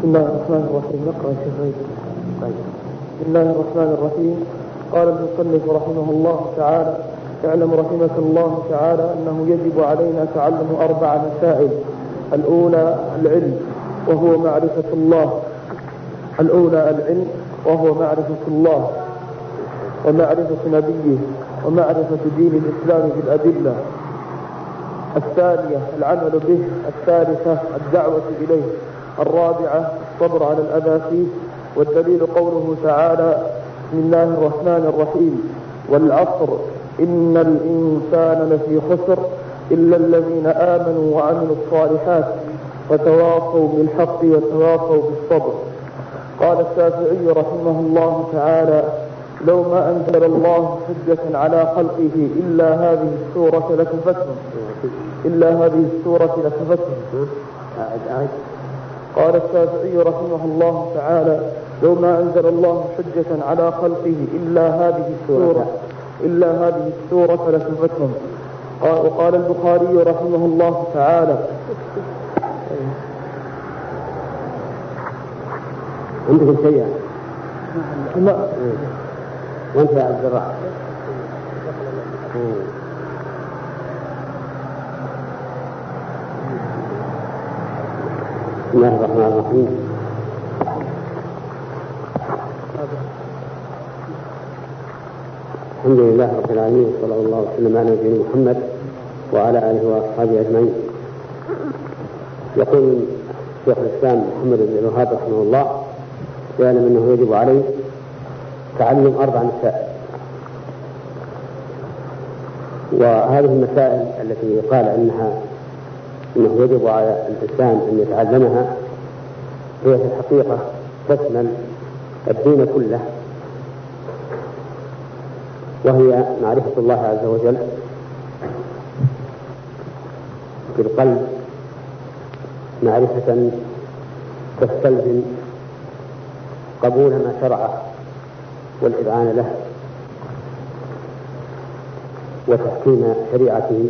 بسم الله الرحمن الرحيم. نقرأ شيخ طيب. بسم الله الرحمن الرحيم. قال المصنف رحمه الله تعالى اعلم رحمك الله تعالى أنه يجب علينا تعلم أربع مسائل. الأولى العلم وهو معرفة الله. الأولى العلم وهو معرفة الله. ومعرفة نبيه ومعرفة دين الإسلام بالأدلة. الثانية العمل به. الثالثة الدعوة إليه. الرابعة الصبر على الأذى فيه والدليل قوله تعالى بسم الله الرحمن الرحيم. والعصر إن الإنسان لفي خسر إلا الذين آمنوا وعملوا الصالحات وتواصوا بالحق وتواصوا بالصبر. قال الشافعي رحمه الله تعالى لو ما أنزل الله حجة على خلقه إلا هذه السورة لكفتهم إلا هذه السورة لكفتهم قال الشافعي رحمه الله تعالى لو ما أنزل الله حجة على خلقه إلا هذه السورة إلا هذه السورة لكفتهم وقال البخاري رحمه الله تعالى عندكم شيء؟ لا. وانت يا عبد الرحمن. بسم الله الرحمن الرحيم. الحمد لله رب العالمين صلى الله وسلم على نبينا محمد وعلى آله وأصحابه أجمعين. يقول شيخ الإسلام محمد بن الوهاب رحمه الله يعلم أنه يجب عليه تعلم أربع مسائل. وهذه المسائل التي يقال أنها إنه يجب على الإنسان أن يتعلمها. هي في الحقيقة تشمل الدين كله. وهي معرفة الله عز وجل. في القلب معرفة تستلزم قبول ما شرعه والإذعان له وتحكيم شريعته.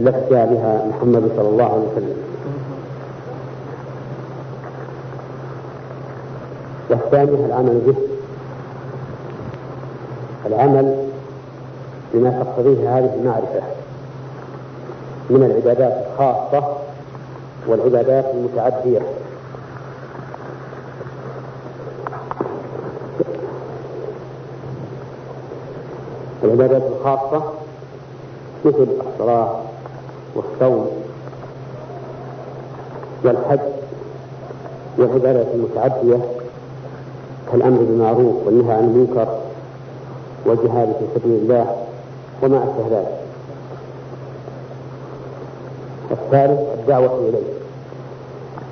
جاء بها محمد صلى الله عليه وسلم. والثانية العمل به. العمل بما تقتضيه هذه المعرفة من العبادات الخاصة والعبادات المتعدية العبادات الخاصة مثل الصلاة والصوم والحج والعبادات المتعدية كالأمر بالمعروف والنهي عن المنكر والجهاد في سبيل الله وما أشبه ذلك. الثالث الدعوة إليه.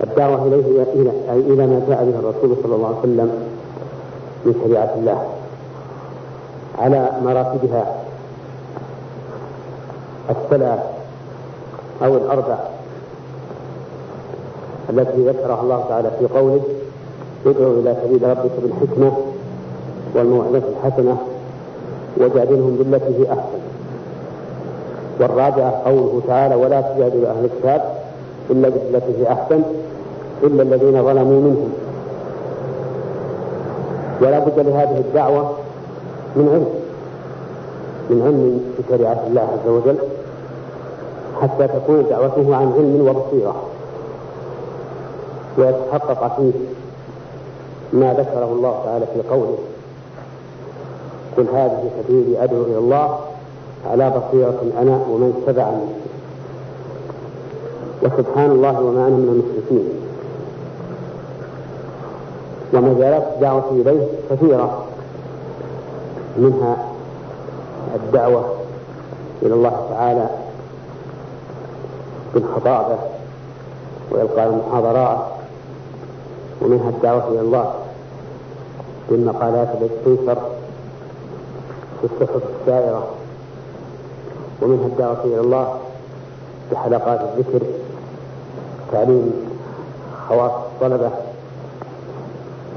الدعوة إليه إلى أي إلى ما جاء به الرسول صلى الله عليه وسلم من شريعة الله على مراتبها. الثلاث أو الأربع التي ذكرها الله تعالى في قوله ادعو إلى سبيل ربك بالحكمة والموعظة الحسنة وجادلهم بالتي هي أحسن. والرابعة قوله تعالى ولا تجادلوا أهل الكتاب إلا بالتي هي أحسن إلا الذين ظلموا منهم. ولا بد لهذه الدعوة من علم من علم بشريعة الله عز وجل. حتى تكون دعوته عن علم وبصيرة. ويتحقق فيه ما ذكره الله تعالى في قوله قل هذه سبيلي أدعو إلى الله على بصيرة أنا ومن اتبعني. وسبحان الله وما أنا من المشركين. ومجالات الدعوة إليه كثيرة. منها الدعوة إلى الله تعالى بالخطابة وإلقاء المحاضرات ومنها الدعوة إلى الله بالمقالات التي تنشر في الصحف السائرة ومنها الدعوة إلى الله بحلقات الذكر تعليم خواص الطلبة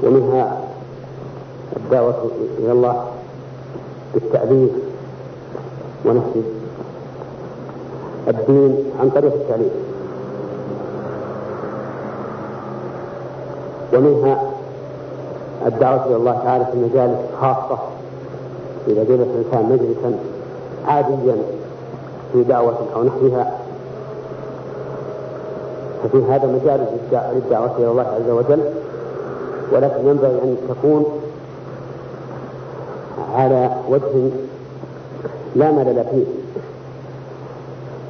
ومنها الدعوة إلى الله بالتعليم ونفس الدين عن طريق التعليم. ومنها الدعوة إلى الله تعالى في المجالس خاصة إذا جلس الإنسان مجلسا عاديا في دعوة أو نحوها ففي هذا مجال للدعوة إلى الله عز وجل. ولكن ينبغي أن تكون على وجه لا ملل فيه.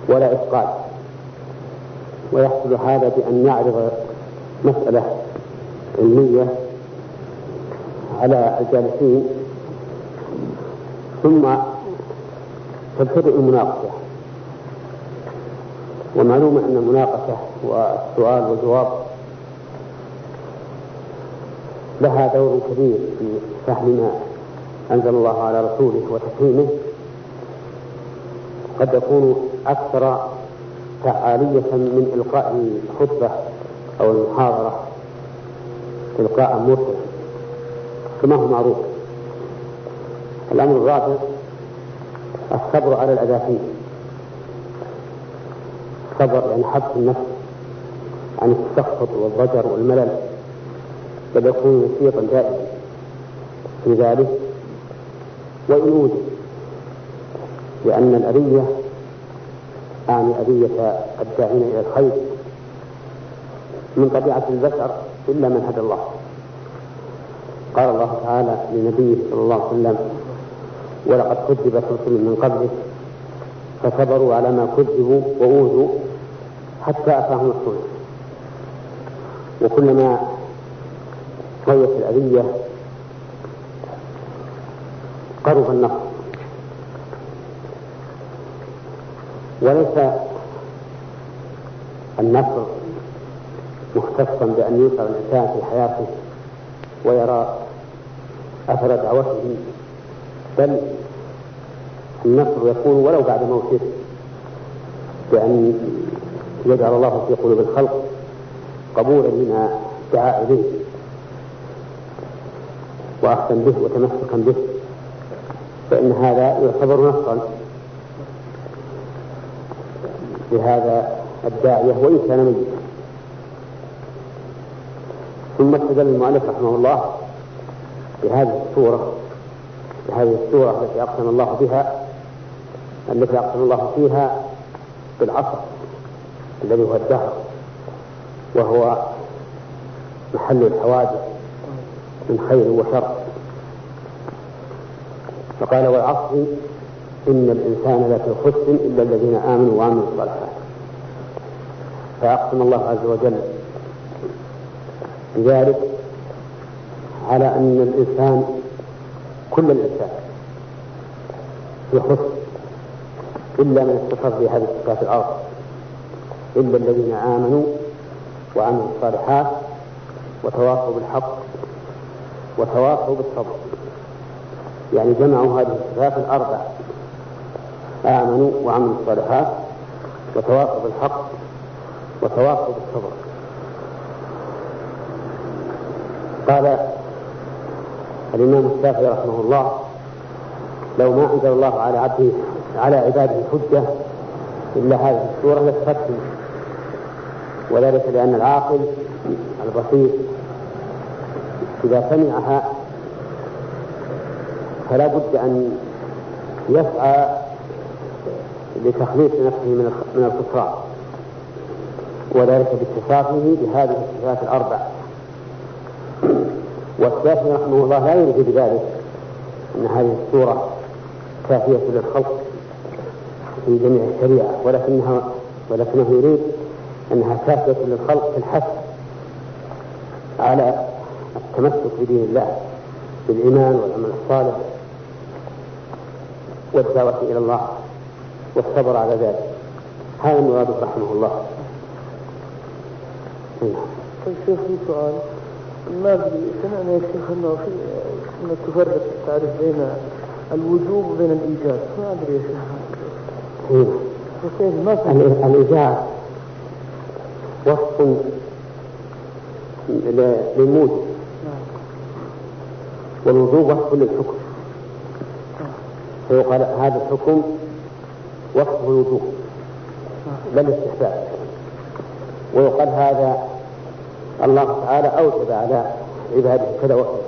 ولا إثقال ويحصل هذا بأن يعرض مسألة علمية على الجالسين ثم تبتدئ المناقشة. ومعلوم أن المناقشة والسؤال والجواب لها دور كبير في فهم ما أنزل الله على رسوله وتفهيمه قد يكون أكثر فعالية من إلقاء الخطبة أو المحاضرة إلقاء مرسل كما هو معروف. الأمر الرابع الصبر على الأذى فيه الصبر يعني حبس النفس عن التسخط والضجر والملل بل يكون نشيطا دائما في ذلك. وإن لأن الأذية أعني أذية الداعين إلى الخير من طبيعة البشر إلا من هدى الله. قال الله تعالى لنبيه صلى الله عليه وسلم ولقد كذبت رسل من قبلك فصبروا على ما كذبوا وأوذوا حتى أتاهم الرسول وكلما طويت الأذية قرب النصر. وليس النصر مختصا بأن ينصر الإنسان في حياته ويرى أثر دعوته بل النصر يكون ولو بعد موته بأن يجعل الله في قلوب الخلق قبولا لما دعا إليه وأخذا به وتمسكا به فإن هذا يعتبر نصرا. لهذا الداعية وإن كان ميتا ثم استدل المؤلف رحمه الله بهذه السورة بهذه السورة التي أقسم الله بها التي أقسم الله فيها بالعصر الذي هو الدهر وهو محل الحوادث من خير وشر. فقال والعصر إن الإنسان لفي خسر إلا الذين آمنوا وعملوا الصالحات. فأقسم الله عز وجل بذلك على أن الإنسان كل الإنسان في خسر إلا من اتصف بهذه الصفات الأرض إلا الذين آمنوا وعملوا الصالحات وتواصوا بالحق وتواصوا بالصبر. يعني جمعوا هذه الصفات الأربع آمنوا وعملوا الصالحات وتواصوا بالحق وتواصوا بالصبر. قال الإمام الشافعي رحمه الله لو ما أنزل الله على عبده على عباده حجة إلا هذه السورة لكفتهم وذلك لأن العاقل البسيط إذا سمعها فلا بد أن يسعى لتخليص نفسه من الخسران وذلك باتصافه بهذه الصفات الأربع. والشافعي رحمه الله لا يريد بذلك أن هذه السورة كافية للخلق في جميع الشريعة ولكنها ولكنه يريد أنها كافية للخلق في الحث على التمسك بدين الله بالإيمان والعمل الصالح والدعوة إلى الله. والصبر على ذلك. هذا المراد رحمه الله. نعم. طيب شيخ في سؤال. ما ادري سمعنا يا شيخ إنه في انك تفرق التعريف بين الوجوب وبين الإيجاب. ما أدري يا شيخ. ما الإيجاب وصف للموجب نعم. والوجوب وصف للحكم. فيقال هذا الحكم وصف الوجوب بل استحباب. ويقال هذا الله تعالى أوجب على عباده كذا وكذا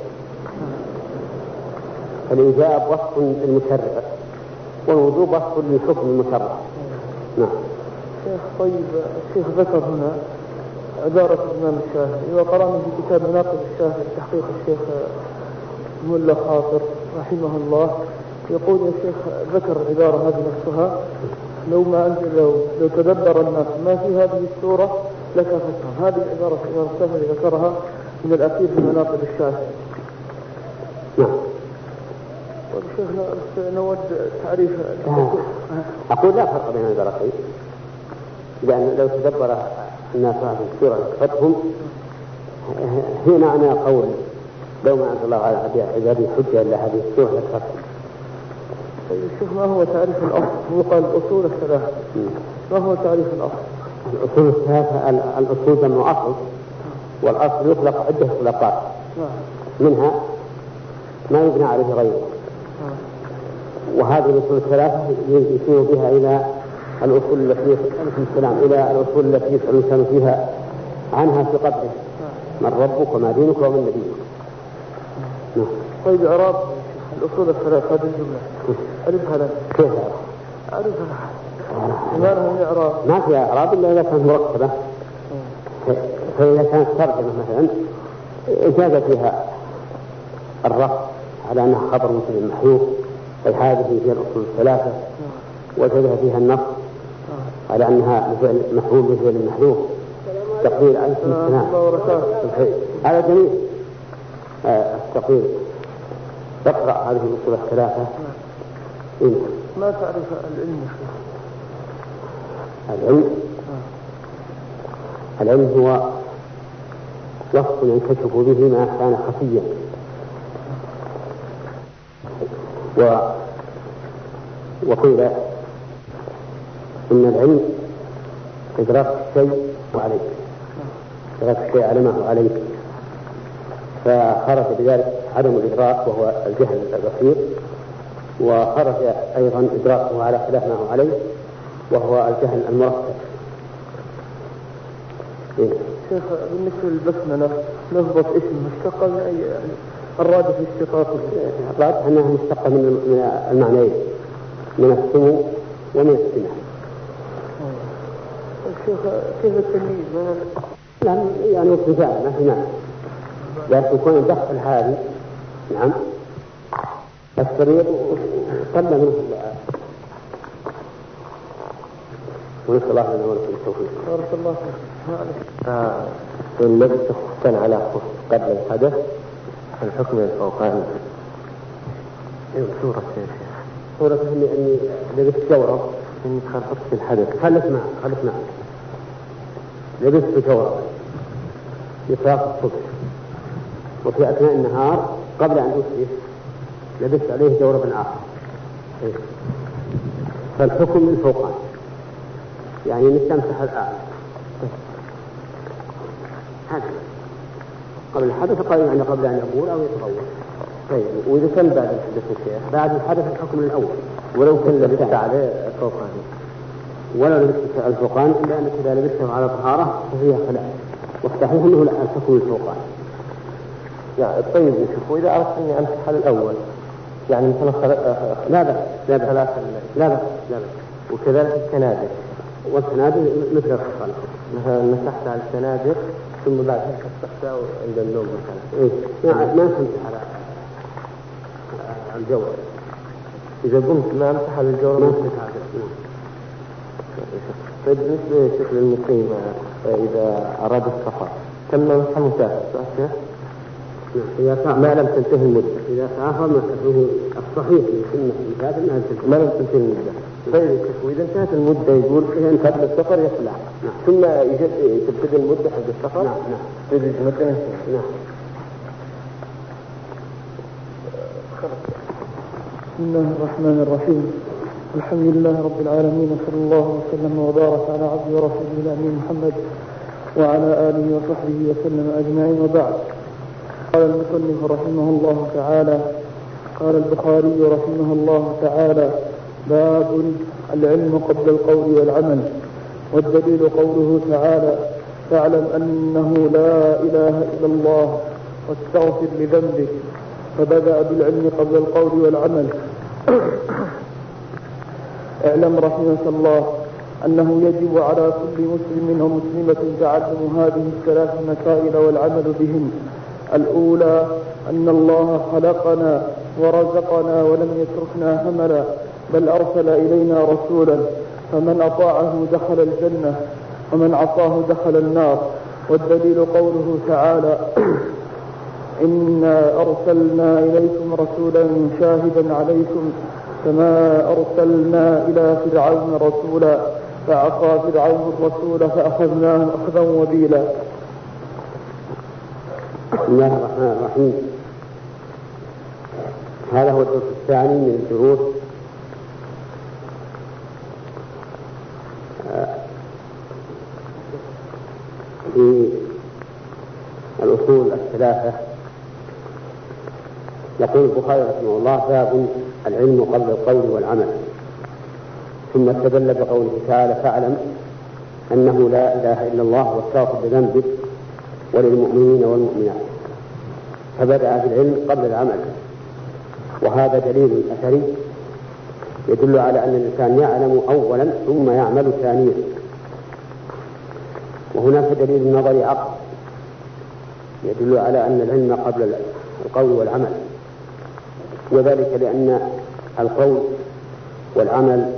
فالإيجاب وصف المشرع والوجوب وصف للحكم المشرع. نعم. شيخ طيب الشيخ ذكر هنا عبارة الإمام الشافعي وقرأنا في كتاب مناقب الشافعي تحقيق الشيخ ملا خاطر رحمه الله. يقول يا شيخ ذكر العبارة هذه نفسها. لو ما أنزل لو, لو تدبر الناس ما في هذه السورة لكفتهم هذه العبارة الإمام الشافعي ذكرها من الأخير في مناقب الشافعي نعم. شيخنا نود تعريف. أقول لا فرق بين العبارتين لأن لو تدبر الناس هذه السورة لكفتهم هي معنى قول لو ما أنزل الله على عباده حجة إلا هذه السورة لكفتهم طيب شوف ما هو تعريف الأصل؟ هو قال الأصول الثلاثة. ما هو تعريف الأصل؟ الأصول الثلاثة الأصول جمع أصل والأصل يطلق عدة إطلاقات منها ما يبنى عليه غيره. وهذه الأصول الثلاثة يشير بها إلى الأصول التي عليكم السلام إلى الأصول التي يسأل الإنسان فيها عنها في قبره. من ربك وما دينك ومن نبيك. نعم. طيب إعراب الأصول الثلاث هذه الجملة. أعرفها لك كيف؟ أعرفها ما لها إعراب. ما في إعراب إلا إذا كانت مركبة. فإذا كانت ترجمة مثلا جاز فيها الرفع على أنها خبر مثل محذوف أي هذه هي الأصول الثلاثة. وجدها فيها النص على أنها مثل مفعول مثل المحذوف تقدير عليكم السلام هذا جميل. آه، التقدير تقرأ هذه الأصول الثلاثة. إيه. ما تعرف العلم يا شيخ؟ العلم؟ العلم هو وصف ينكشف به ما كان خفيا. و وقيل إن العلم إدراك الشيء وعليك إدراك الشيء على ما هو عليك. فخرج بذلك عدم الإدراك وهو الجهل البصير وخرج أيضا إدراكه على خلاف ما هو عليه وهو الجهل المركب إيه؟ شيخ بالنسبة للبسملة لفظة اسم مشتقة من أي يعني الرادة في اشتقاقه الراجح أنها مشتقة من من المعنيين من السمو ومن السمع. الشيخ كيف التمييز؟ يعني ارتفاع ما في معنى لكن كون يدخل هذه نعم الشريط قل منه ونسأل الله لنا ولكم التوفيق. بارك الله فيك معلش آه خفا على خف قبل الحدث الحكم الفوقاني. أيوه سورة يا شيخ. سورة اني اني لبست جورب إني خلفت في الحدث. خل اسمع خل اسمع. لبست في صلاة الصبح وفي أثناء النهار قبل أن اصبح لبست عليه جورب آخر. إيه. فالحكم الفوقاني. يعني نستمسح الآن هذا قبل الحدث قال يعني قبل أن يقول أو يتغول طيب وإذا كان بعد الحدث الشيخ بعد الحدث الحكم الأول. ولو كان لبست عليه الفوقاني ولا لبست الفوقاني إلا أنك إذا لبسته على طهارة ففيها خلاف. والصحيح أنه لا الحكم الفوقاني يعني طيب شوف وإذا أردت أني أمسح على الأول يعني مثلا خل... لا بأس لا بأس لا بأس لا بأس وكذلك الكنادر والسنادر مثل الخصال مثلا مسحت على السنادر ثم بعدها مسحتها عند النوم مثلا. إيه؟ ما ما تمسح على الجو. إذا قمت ما أمسح على الجو ما أمسح على طيب بالنسبة لشكل المقيم إذا أراد السفر كم مسح المسافر صح إذا ما لم تنتهي المدة. إذا مسحه الصحيح في سنة المسافر ما لم تنتهي المدة. طيب واذا انتهت المدة يقول فيها أنت قبل السفر يخلع نعم. ثم تبتدي المدة حق السفر. نعم نعم. تبتدي المده نعم. بسم الله الرحمن الرحيم. الحمد لله رب العالمين وصلى الله وسلم وبارك على عبده ورسوله الأمين محمد وعلى آله وصحبه وسلم أجمعين وبعد. قال المصنف رحمه الله تعالى قال البخاري رحمه الله تعالى باب العلم قبل القول والعمل. والدليل قوله تعالى فاعلم أنه لا إله إلا الله واستغفر لذنبك. فبدأ بالعلم قبل القول والعمل. اعلم رحمك الله أنه يجب على كل مسلم ومسلمة تعلم هذه الثلاث مسائل والعمل بهن. الأولى أن الله خلقنا ورزقنا ولم يتركنا هملا بل أرسل إلينا رسولا فمن أطاعه دخل الجنة ومن عصاه دخل النار. والدليل قوله تعالى إنا أرسلنا إليكم رسولا شاهدا عليكم كما أرسلنا إلى فرعون رسولا فعصى فرعون الرسول فأخذناه أخذا وبيلا. بسم الله الرحمن الرحيم. هذا هو الدرس الثاني من الدروس. في الأصول الثلاثة. يقول البخاري رحمه الله باب العلم قبل القول والعمل. ثم استدل بقوله تعالى فاعلم أنه لا إله إلا الله واستغفر بذنبك وللمؤمنين والمؤمنات. فبدأ بالعلم قبل العمل. وهذا دليل أثري يدل على أن الإنسان يعلم أولا ثم يعمل ثانيا. وهناك دليل نظري عقل يدل على أن العلم قبل القول والعمل. وذلك لأن القول والعمل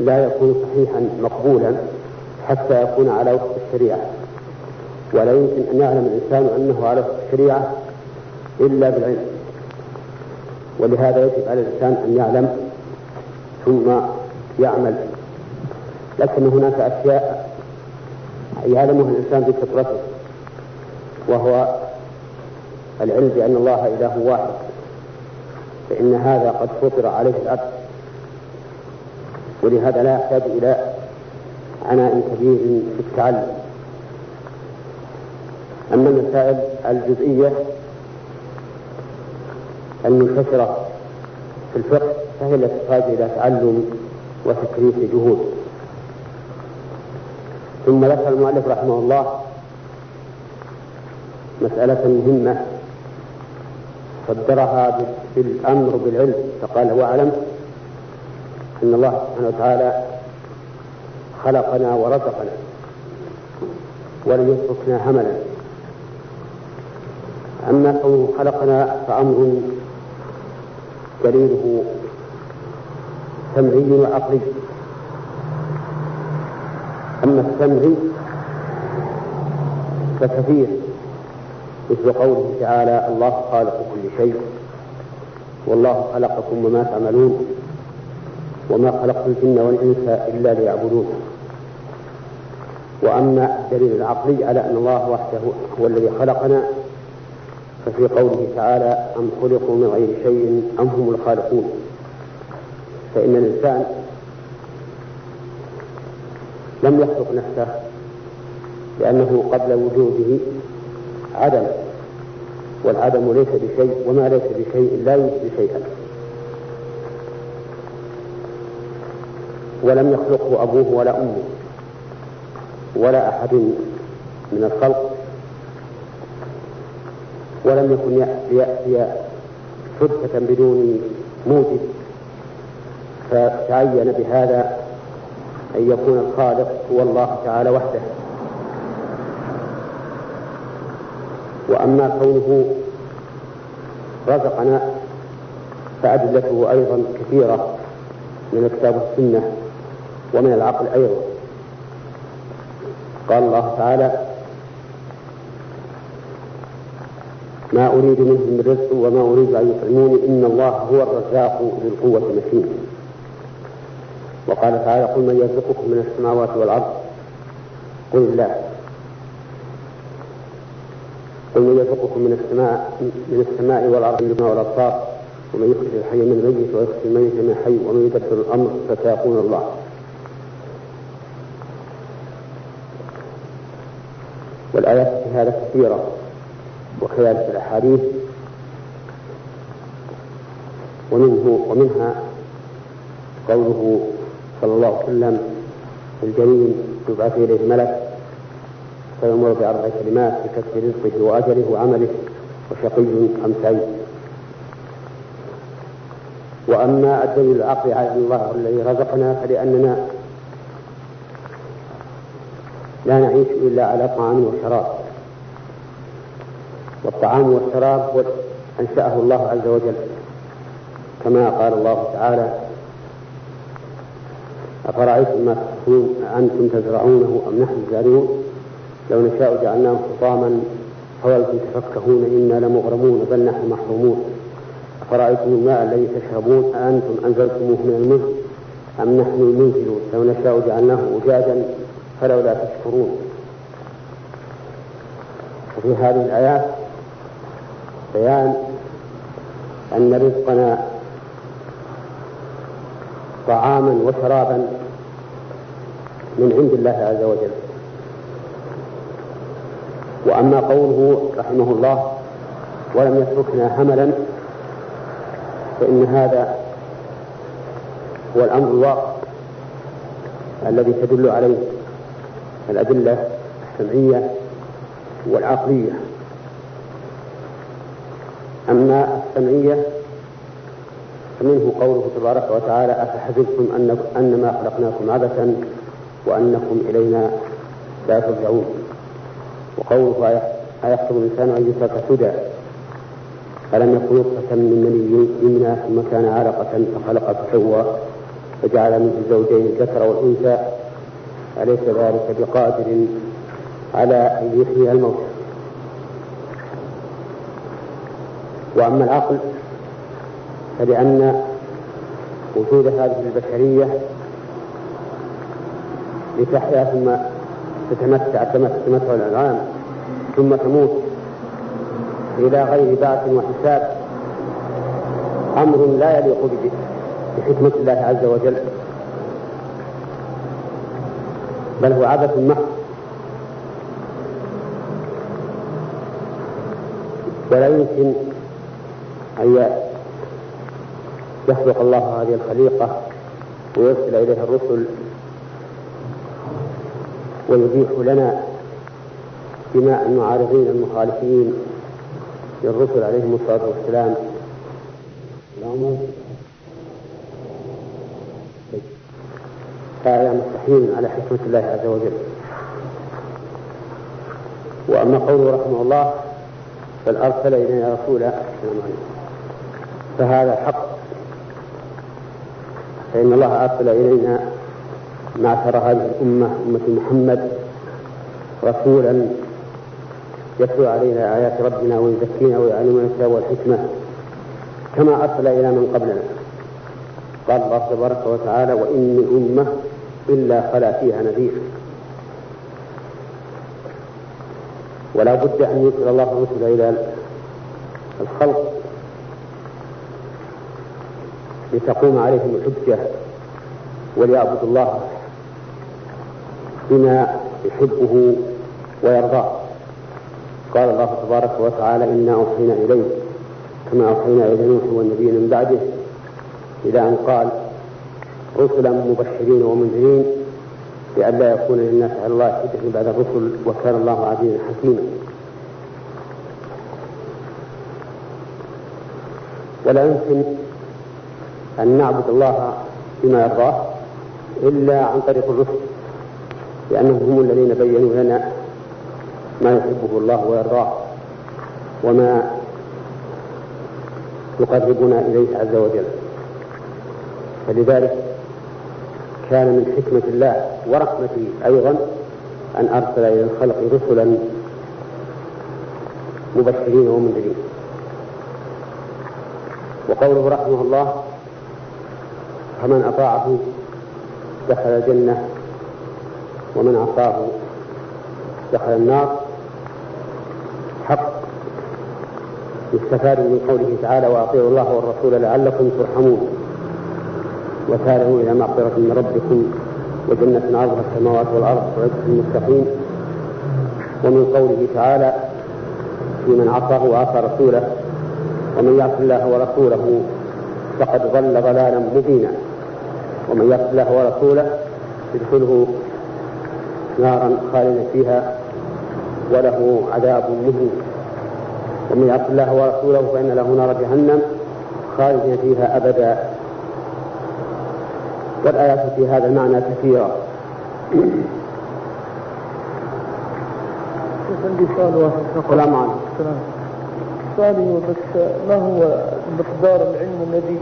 لا يكون صحيحا مقبولا حتى يكون على وفق الشريعة. ولا يمكن أن يعلم الإنسان أنه على الشريعة إلا بالعلم. ولهذا يجب على الإنسان أن يعلم ثم يعمل. لكن هناك أشياء يعلمها الإنسان بفطرته وهو العلم بأن الله إله واحد فإن هذا قد فطر عليه العبد. ولهذا لا يحتاج إلى عناء كبير في التعلم. أما المسائل الجزئية المنتشرة في الفقه فهي التي تحتاج إلى تعلم وتكريس جهود. ثم ذكر المؤلف رحمه الله مسألة مهمة صدرها بالأمر بالعلم فقال واعلم أن الله سبحانه وتعالى خلقنا ورزقنا ولم يتركنا هملا أما كونه خلقنا فأمر دليله سمعي وعقلي. أما السمعي فكثير مثل قوله تعالى الله خالق كل شيء والله خلقكم وما تعملون وما خلقت الجن والإنس إلا ليعبدون. وأما الدليل العقلي على أن الله وحده هو الذي خلقنا ففي قوله تعالى أم خلقوا من غير شيء أم هم الخالقون. فإن الإنسان لم يخلق نفسه لأنه قبل وجوده عدم والعدم ليس بشيء وما ليس بشيء لا يوجد شيئا. ولم يخلقه أبوه ولا أمه ولا أحد من الخلق ولم يكن يأتي صدفة بدون موجب فتعين بهذا أن يكون الخالق هو الله تعالى وحده. وأما كونه رزقنا فأدلته أيضا كثيرة من الكتاب والسنة ومن العقل أيضا. قال الله تعالى ما أريد منهم من رزق وما أريد أن يطعموني إن الله هو الرزاق ذو القوة المتين وقال تعالى قل من يرزقكم من السماوات والأرض؟ قل الله قل من يرزقكم من السماء من السماء والأرض بالماء والأبصار. ومن يخرج الحي من الميت ويخرج الميت من الحي ومن يدبر الأمر فسيقول الله. والآيات في هذا كثيرة. وكذلك الأحاديث ومنه ومنها قوله صلى الله عليه وسلم الجليل يبعث إليه ملك فيأمر بأربع كلمات بكسب رزقه وأجله وعمله وشقي أم سعيد. وأما الدليل العقلي على الله الذي رزقنا فلأننا لا نعيش إلا على طعام وشراب. والطعام والشراب أنشأه الله عز وجل. كما قال الله تعالى أفرأيتم ما تحكون أأنتم تزرعونه أم نحن الزارعون؟ لو نشاء جعلناه حطاما فولتم تفكهون إنا لمغرمون بل نحن محرومون. أفرأيتم الماء الذي تشربون؟ أأنتم أنزلتموه من المزن أم نحن المنزلون؟ لو نشاء جعلناه أجاجا فلولا تشكرون. وفي هذه الآيات بيان أن رزقنا طعاما وشرابا من عند الله عز وجل. وأما قوله رحمه الله ولم يتركنا هملا فإن هذا هو الأمر الواقع الذي تدل عليه الأدلة السمعية والعقلية. أما السمعية فمنه قوله تبارك وتعالى أفحسبتم أن أنما خلقناكم عبثا وأنكم إلينا لا ترجعون. وقوله أيحسب الإنسان أن يترك سدى ألم يكن نطفة من مني يمنى ثم كان علقة فخلق فسوى فجعل منه الزوجين الذكر والأنثى أليس ذلك بقادر على أن يحيي الموتى؟ وأما العقل فلأن وجود هذه البشرية لتحيا ثم تتمتع كما تتمتع الأنعام ثم تموت إلى غير بعث وحساب أمر لا يليق بحكمة الله عز وجل. بل هو عبث محض. ولا يمكن أن يخلق الله هذه الخليقة ويرسل إليها الرسل ويبيح لنا دماء المعارضين المخالفين للرسل عليهم الصلاة والسلام. هذا مستحيل على حكمة الله عز وجل. وأما قوله رحمه الله بل أرسل إلينا رسولا السلام عليكم. فهذا حق فإن الله أرسل إلينا معشر هذه الأمة أمة محمد رسولا يتلو علينا آيات ربنا ويزكينا ويعلمنا الكتاب والحكمة كما أرسل إلى من قبلنا. قال الله تبارك وتعالى وإن من أمة إلا خلا فيها نذير. ولا بد أن يرسل الله الرسل إلى الخلق لتقوم عليهم الحجة وليعبدوا الله بما يحبه ويرضاه. قال الله تبارك وتعالى إنا أوحينا إليه كما أوحينا إلى نوح والنبيين من بعده إلى أن قال رسلا مبشرين ومنذرين لئلا يكون للناس على الله حجة بعد الرسل وكان الله عزيزا حكيما. ولا يمكن أن نعبد الله بما يرضاه إلا عن طريق الرسل لأنهم هم الذين بينوا لنا ما يحبه الله ويرضاه وما يقربنا إليه عز وجل. فلذلك كان من حكمة الله ورحمته أيضا أن أرسل إلى الخلق رسلا مبشرين ومنذرين. وقوله رحمه الله فمن أطاعه دخل الجنة ومن عصاه دخل النار. حق. يستفاد من قوله تعالى وأطيعوا الله والرسول لعلكم ترحمون. وسارعوا إلى مغفرة من ربكم وجنة عرضها السماوات والأرض وعدة المستقيم. ومن قوله تعالى في من عصاه وعصى رسوله ومن يعص الله ورسوله فقد ضل ضلالا مبينا. ومن يعص الله ورسوله يدخله نارا خالدا فيها وله عذاب مهين ومن يعص الله ورسوله فإن له نار جهنم خالدين فيها أبدا والآيات في هذا المعنى كثيرة عندي السلام عليكم سؤالي هو بس ما هو مقدار العلم الذي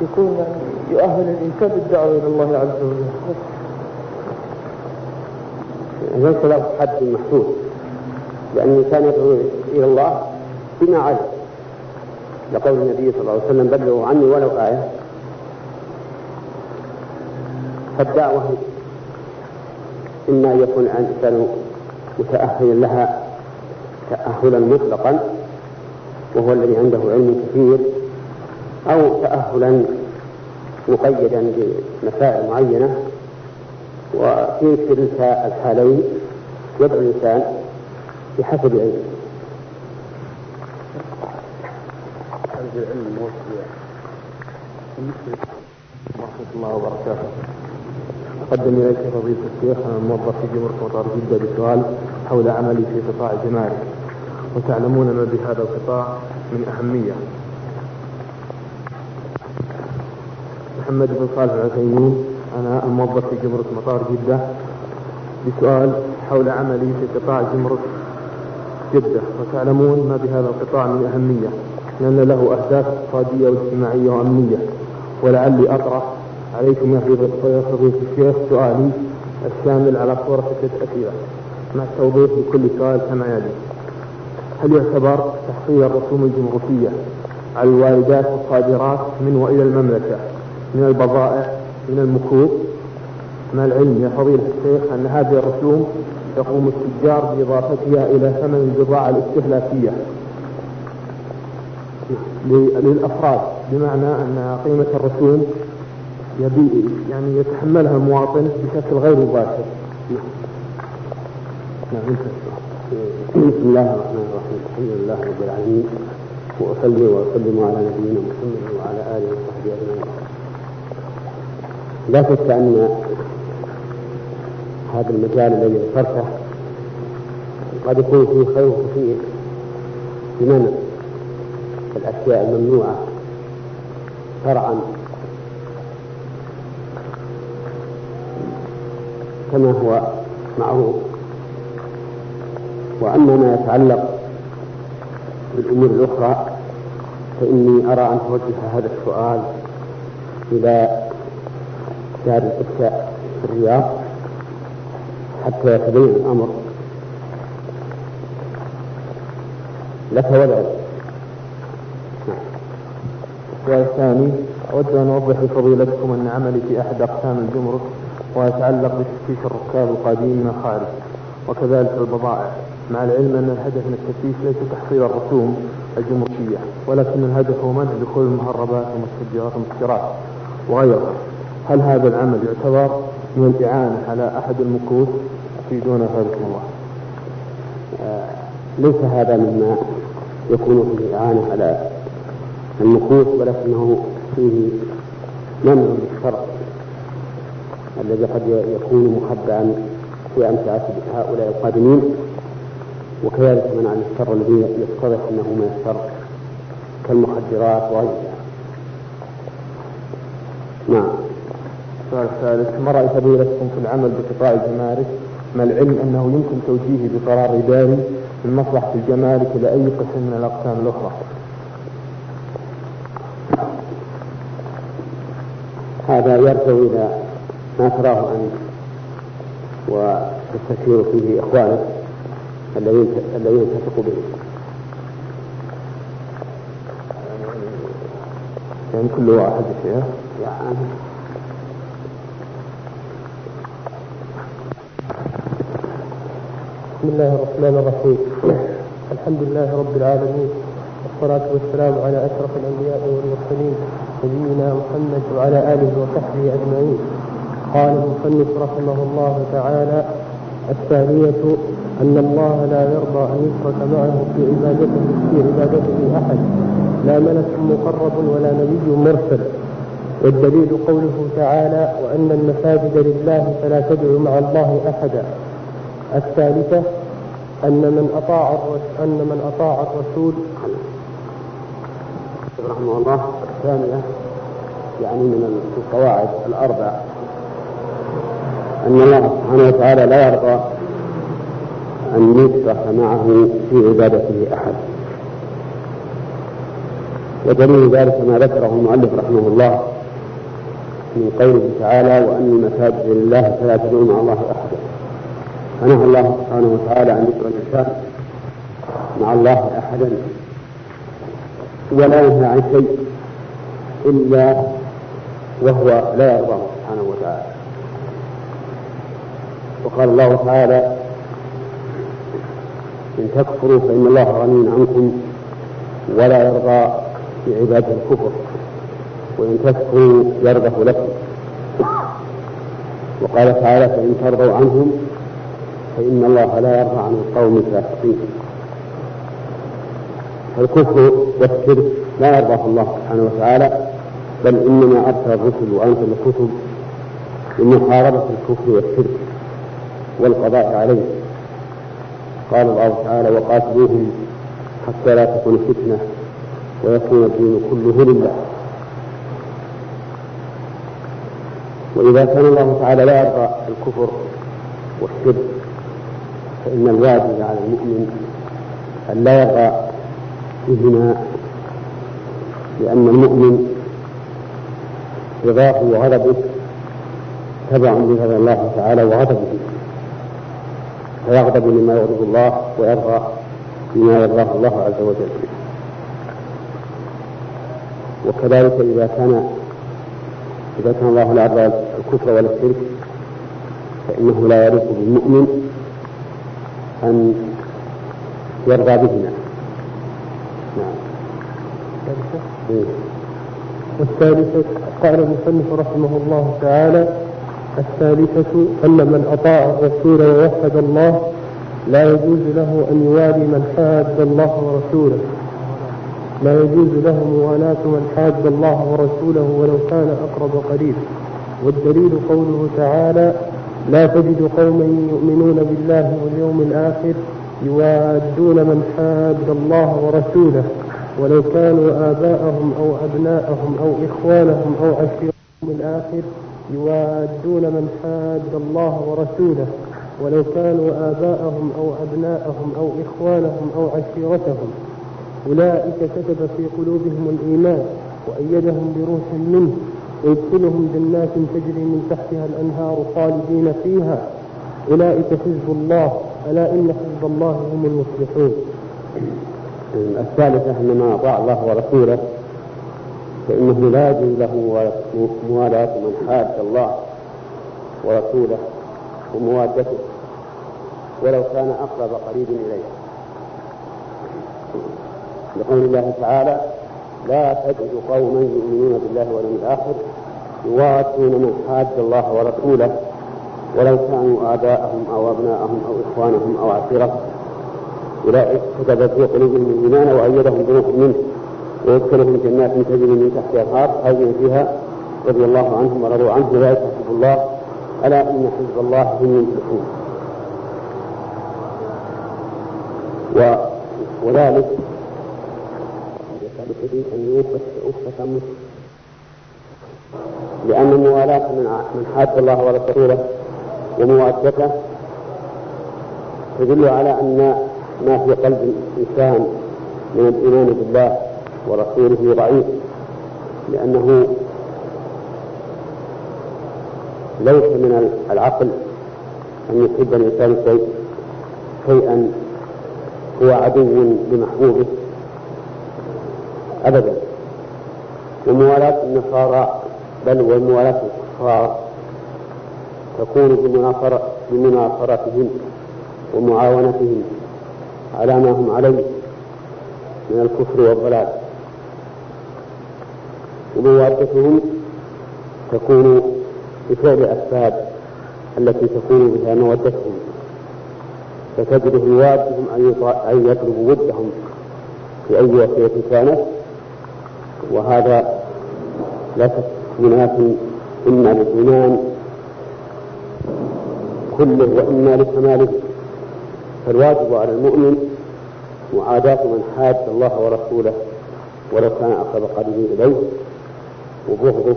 يكون يعني يؤهل الإنسان بالدعوة إلى الله عز وجل. ليس له حد محدود. لأن الإنسان يدعو إلى الله بما علم لقول النبي صلى الله عليه وسلم بلغوا عني ولو آية. فالدعوة إما أن يكون الإنسان متأهلا لها تأهلا مطلقا وهو الذي عنده علم كثير أو تأهلا مقيدا بمسائل معينة وفي كلتا الحالين يدعو الإنسان بحسب علمه. العلم ورحمة الله وبركاته. أقدم إليك فضيلة الشيخ أنا موظف في جمهورية مطار جدة بسؤال حول عملي في قطاع الجمارك وتعلمون ما بهذا القطاع من أهمية محمد بن صالح العثيمين. أنا الموظف في جمرة مطار جدة. بسؤال حول عملي في قطاع جمرة جدة. وتعلمون ما بهذا القطاع من أهمية لأن له أهداف اقتصادية واجتماعية وأمنية. ولعلي أطرح عليكم يا فضيلة الشيخ سؤالي الشامل على صورة ستة أسئلة مع التوضيح لكل سؤال كما يلي. هل يعتبر تحصيل الرسوم الجمركية على الواردات والصادرات من وإلى المملكة؟ من البضائع من المكوس مع العلم. يا فضيلة الشيخ أن هذه الرسوم يقوم التجار بإضافتها إلى ثمن البضاعة الاستهلاكية للأفراد بمعنى أن قيمة الرسوم يبي يعني يتحملها المواطن بشكل غير مباشر. نعم بسم الله الرحمن الرحيم. الحمد لله رب العالمين وأصلي وأسلم على نبينا محمد وعلى آله وصحبه أجمعين. لا شك أن هذا المجال الذي ذكرته قد يكون فيه خير كثير بمنع الأشياء الممنوعة شرعا. كما هو معروف. وأما ما يتعلق بالأمور الأخرى فإني أرى أن توجه هذا السؤال إلى دار الإفتاء في الرياض حتى يتبين الأمر. لك ولا السؤال الثاني أود أن أوضح لفضيلتكم أن عملي في أحد أقسام الجمرك ويتعلق بتفتيش الركاب القادمين من الخارج وكذلك البضائع. مع العلم أن الهدف من التفتيش ليس تحصيل الرسوم الجمركية ولكن الهدف هو منع دخول المهربات والمستجرات والمسكرات وغيرها. هل هذا العمل يعتبر من الإعانة على أحد المكوس أفيدونا ذلك الله. آه ليس هذا مما يكون فيه إعانة على المكوس ولكنه فيه منع للشرع الذي قد يكون مخبئا في أمتعة هؤلاء القادمين وكذلك من عن الشر الذي يتضح أنه من الشر كالمخدرات وغيرها. نعم. السؤال الثالث ما رأي فضيلتكم في العمل بقطاع الجمارك؟ مع العلم أنه يمكن توجيهه بقرار إداري من مصلحة الجمارك إلى أي قسم من الأقسام الأخرى؟ هذا يرجع إلى ما تراه أنت وتستشير فيه إخوانك الذين الذين تثق بهم يعني كل واحد فيها يعني بسم الله الرحمن الرحيم. الحمد لله رب العالمين والصلاة والسلام على أشرف الأنبياء والمرسلين نبينا محمد وعلى آله وصحبه أجمعين. قال المصنف رحمه الله تعالى الثانية أن الله لا يرضى أن يشرك معه في عبادته في عبادته أحد. لا ملك مقرب ولا نبي مرسل. والدليل قوله تعالى وأن المساجد لله فلا تدعوا مع الله أحدا. الثالثة أن من أطاع أن من أطاع الرسول رحمه الله الثانية يعني من القواعد الأربع. أن الله سبحانه وتعالى لا يرضى أن يشرك معه في عبادته أحد. ودليل ذلك ما ذكره المؤلف رحمه الله من قوله تعالى وأن المساجد لله فلا تدعوا مع الله أحدا فنهى الله سبحانه وتعالى أن يدعو الإنسان مع الله أحدا ولا ينهى عن شيء إلا وهو لا يرضاه سبحانه وتعالى. وقال الله تعالى إن تكفروا فإن الله غني عنكم ولا يرضى بعباده الكفر وإن تكفروا يرضه لكم. وقال تعالى فإن ترضوا عنهم فإن الله لا يرضى عن القوم الفاسقين. فالكفر والشرك لا يرضاه الله سبحانه وتعالى بل إنما أرسل الرسل وأنزل الكتب لمحاربة الكفر والشرك والقضاء عليه. قال الله تعالى وقاتلوهم حتى لا تكون فتنة ويكون الدين كله لله. وإذا كان الله تعالى لا يرضى الكفر والشرك فإن الواجب على المؤمن أن لا يرضى بهما لأن المؤمن رضاه وغضبه تبع لغضب الله تعالى وغضبه. فيغضب لما يغضب الله ويرضى بما يرضاه الله عز وجل. وكذلك إذا كان إذا كان الله لا يرضى الكفر ولا الشرك فإنه لا يليق بالمؤمن أن يرضى بهما. نعم. والثالثة قال المصنف رحمه الله تعالى الثالثة أن من أطاع الرسول ووحد الله لا يجوز له أن يوالي من حاد الله ورسوله. لا يجوز له موالاة من حاد الله ورسوله ولو كان أقرب قريب. والدليل قوله تعالى لا تجد قوما يؤمنون بالله واليوم الآخر يوادون من حاد الله ورسوله ولو كانوا آباءهم أو أبناءهم أو إخوانهم أو عشيرتهم الآخر يوادون من حاد الله ورسوله ولو كانوا آباءهم أو أبناءهم أو إخوانهم أو عشيرتهم. أولئك كتب في قلوبهم الإيمان وأيدهم بروح منه ويدخلهم جنات تجري من تحتها الأنهار خالدين فيها. أولئك حزب الله. ألا إن حزب الله هم المفلحون. الثالثة أن من أطاع الله ورسوله فإنه لا يجوز له موالاة من حاد الله ورسوله وموادته ولو كان أقرب قريب إليه. لقول الله تعالى لا تجد قوما يؤمنون بالله واليوم الآخر يواتون من حاد الله ورسوله ولو كانوا آباءهم أو أبناءهم أو إخوانهم أو عشيرتهم أولئك كتب في قلوبهم الإيمان وأيدهم بروح منه. ويدخلهم جنات تجري من تحتها الأنهار. خالدين فيها رضي الله عنهم ورضوا عنه أولئك حزب الله. ألا إن حزب الله هم المفلحون. و... وذلك. أن يوفق لأن موالاة من من حاد الله ورسوله وموادته تدل على أن ما في قلب الإنسان من الإيمان بالله ورسوله ضعيف لأنه ليس من العقل أن يحب الإنسان شيء شيئا هو عدو لمحبوبه أبدا. وموالاة النصارى بل وموالاة الكفار تكون بمناصرتهم ومعاونتهم على ما هم عليه من الكفر والضلال. وموادتهم تكون بفعل الأسباب التي تكون بها مودتهم. فتجده يوادهم أن يطلبوا ودهم بأي وسيلة كانت. وهذا لا شك مناف إما للإيمان كله وإما لكماله فالواجب على المؤمن معاداة من حاد الله ورسوله ولو كان أقرب قريب إليه وبغضه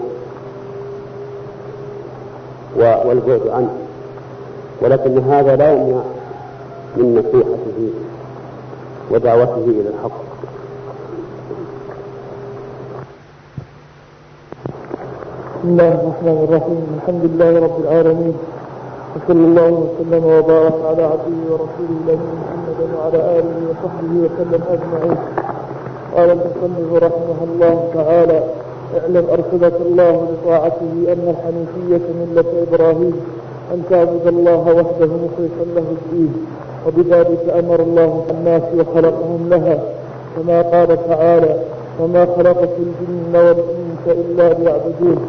والبعد عنه. ولكن هذا لا يمنع من نصيحته ودعوته إلى الحق. بسم الله الرحمن الرحيم. الحمد لله رب العالمين. وصلى الله وسلم وبارك على عبده ورسوله الأمين محمد وعلى آله وصحبه وسلم أجمعين. قال المصنف رحمه الله تعالى اعلم ارشدك الله لطاعته أن الحنيفية ملة إبراهيم أن تعبد الله وحده مخلصا له الدين وبذلك أمر الله الناس وخلقهم لها. كما قال تعالى وما خلقت الجن والإنس إلا ليعبدون.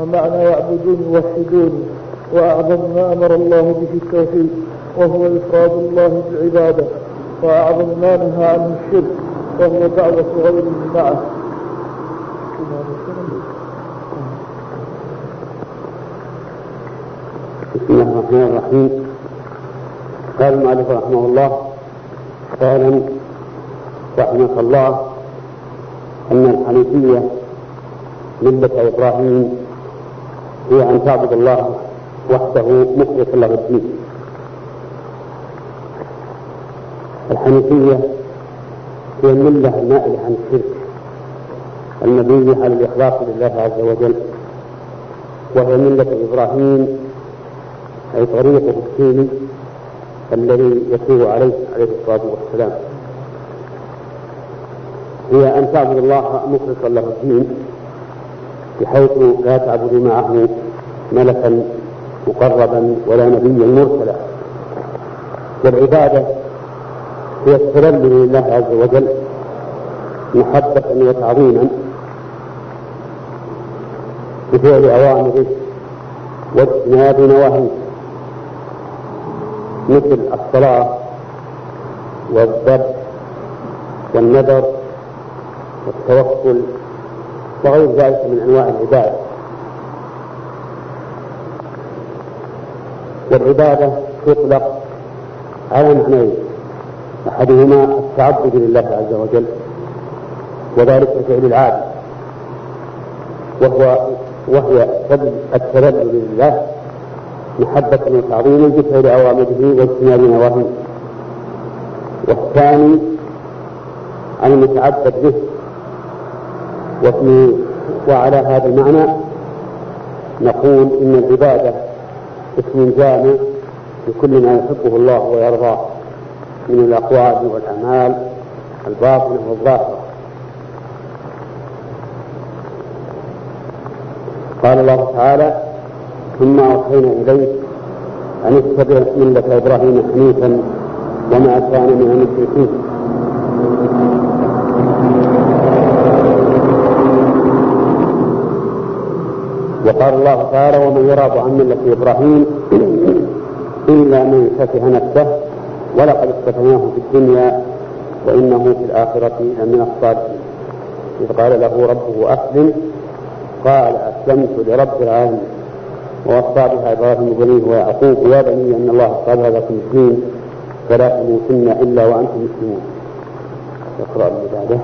ومعنى يعبدون يوحدون. وأعظم ما أمر الله به التوحيد وهو إفراد الله بالعبادة وأعظم ما نهى عنه الشرك وهو دعوة غيره معه. بسم الله الرحمن الرحيم. قال المؤلف رحمه الله قال رحمه الله أن الحنيفية ملة إبراهيم هي أن تعبد الله وحده مخلصا له الدين. الحنيفية هي الملة المائلة عن الشرك. المبنية على الإخلاص لله عز وجل. وهي ملة إبراهيم أي طريقه الدين الذي يتوب عليه عليه الصلاة والسلام. هي أن تعبد الله مخلصا له الدين. بحيث لا تعبد معه ملكا مقربا ولا نبيا مرسلا. والعبادة هي التذلل لله عز وجل محبة وتعظيما. بفعل أوامره واجتناب نواهيه. مثل الصلاة والذبح والنذر والتوكل وغير ذلك من أنواع العبادة. والعبادة تطلق على معنيين أحدهما التعبد لله عز وجل وذلك فعل العابد وهو وهي التذلل لله محبة وتعظيما بفعل أوامره واجتناب نواهيه. والثاني المتعبد به وفي وعلى هذا المعنى نقول إن العبادة اسم جامع لكل ما يحبه الله ويرضاه من الأقوال والأعمال الباطنة والظاهرة. قال الله تعالى ثم أوحينا إليك أن اتبع ملة إبراهيم حنيفا وما كان من المشركين. وقال الله تعالى ومن يرغب عن ملة إبراهيم إلا من سفه نفسه ولقد اصطفيناه في الدنيا وإنه في الآخرة لمن الصالحين. إذ قال له ربه أسلم. قال أسلمت لرب العالمين. ووصى بها إبراهيم بنيه ويعقوب يا بني أن الله اصطفى لكم الدين فلا تموتن إلا وأنتم مسلمون. يقرأ بعده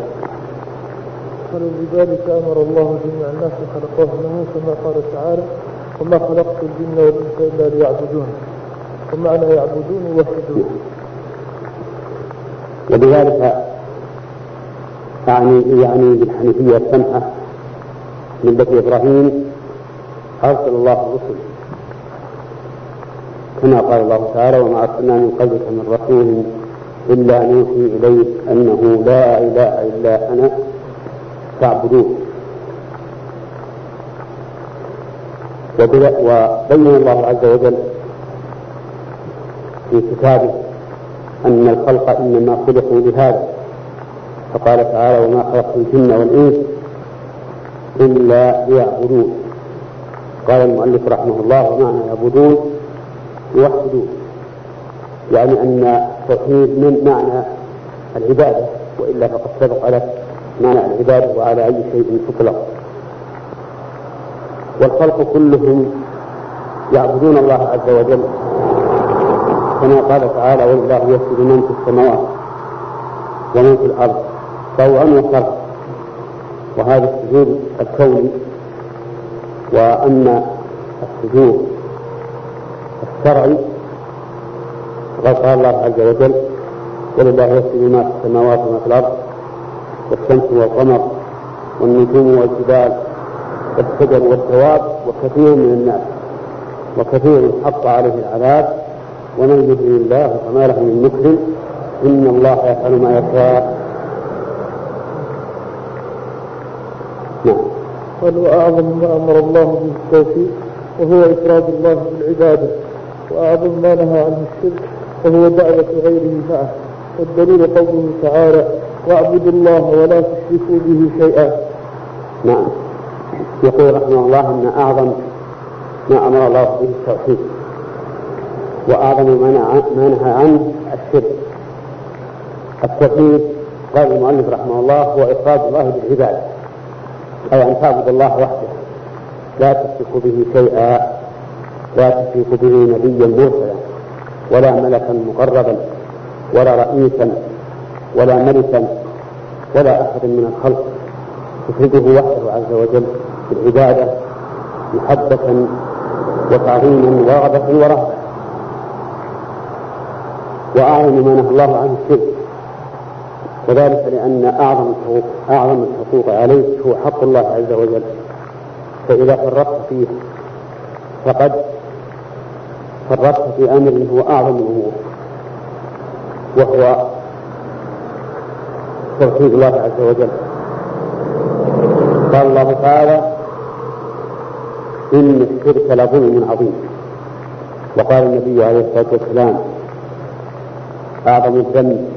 فلذلك أمر الله جميع الناس خلقهم كما قال تعالى وما خلقت الجن والإنس إلا ليعبدون. ومعنى يعبدون يوحدون. وبذلك أعني يعني بالحنيفية السمحة بني إبراهيم أرسل الله الرسل. كما قال الله تعالى وما أرسلنا من قبلك من رسول إلا نوحي إليه أنه لا إله إلا أنا فاعبدوه وبين الله عز وجل في كتابه أن الخلق إنما خلقوا لهذا. فقال تعالى وما خلقت الجن والإنس إلا ليعبدون. قال المؤلف رحمه الله ومعنى يعبدون يوحدون يعني أن التوحيد من معنى العبادة وإلا فقد سبق لك معنى العبادة وعلى أي شيء تطلق والخلق كلهم يعبدون الله عز وجل. كما قال تعالى ولله يسجد من في السماوات ومن في الأرض. طوعا وكرها وهذا السجود الكوني وأما السجود الشرعي فقد قال الله عز وجل ولله يسجد ما في السماوات وما في الأرض والشمس والقمر والنجوم والجبال والشجر والدواب وكثير من الناس وكثير حق عليه العذاب ومن يهن الله فما له من مكرم إن الله يفعل ما يشاء. نعم. قال وأعظم ما أمر الله به التوفيق وهو إفراد الله بالعبادة وأعظم ما نهى عنه الشرك وهو دعوة غيره معه والدليل قوله تعالى واعبدوا الله ولا تشركوا به شيئا. نعم. يقول رحمه الله أن أعظم ما أمر الله به التوحيد وأعظم ما نهى عنه الشرك. التوحيد قال المؤلف رحمه الله هو إفراد الله بالعبادة أي أن تعبد الله وحده. لا تشرك به شيئا لا تشرك به نبيا مرسلا ولا ملكا مقربا ولا رئيسا ولا ملكا ولا أحد من الخلق. تفرده وحده عز وجل بالعبادة محبة وتعظيما ورغبة ورهبة. وأعظم ما نهى الله عنه الشرك. وذلك لأن أعظم الحقوق أعظم الحقوق عليك هو حق الله عز وجل. فإذا فرطت فيه فقد فرطت في أمر هو أعظم الأمور. وهو توحيد الله عز وجل. قال الله تعالى إن الشرك لظلم عظيم. وقال النبي عليه الصلاة والسلام أعظم الذنب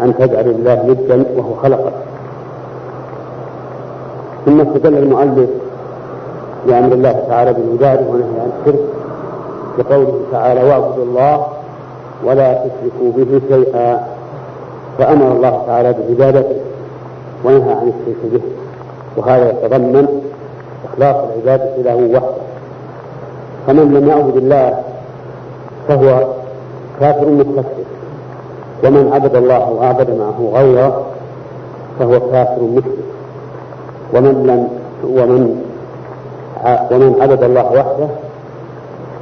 أن تجعل الله ندا وهو خلقك. ثم استدل المؤلف بأمر الله تعالى بالعبادة ونهي عن الشرك بقوله تعالى واعبدوا الله ولا تشركوا به شيئا. فأمر الله تعالى بعبادته ونهى عن الشرك به. وهذا يتضمن إخلاص العبادة له وحده. فمن لم يعبد الله فهو كافر مستكبر ومن عبد الله وعبد معه غيره فهو كافر مشرك. ومن لم ومن ومن عبد الله وحده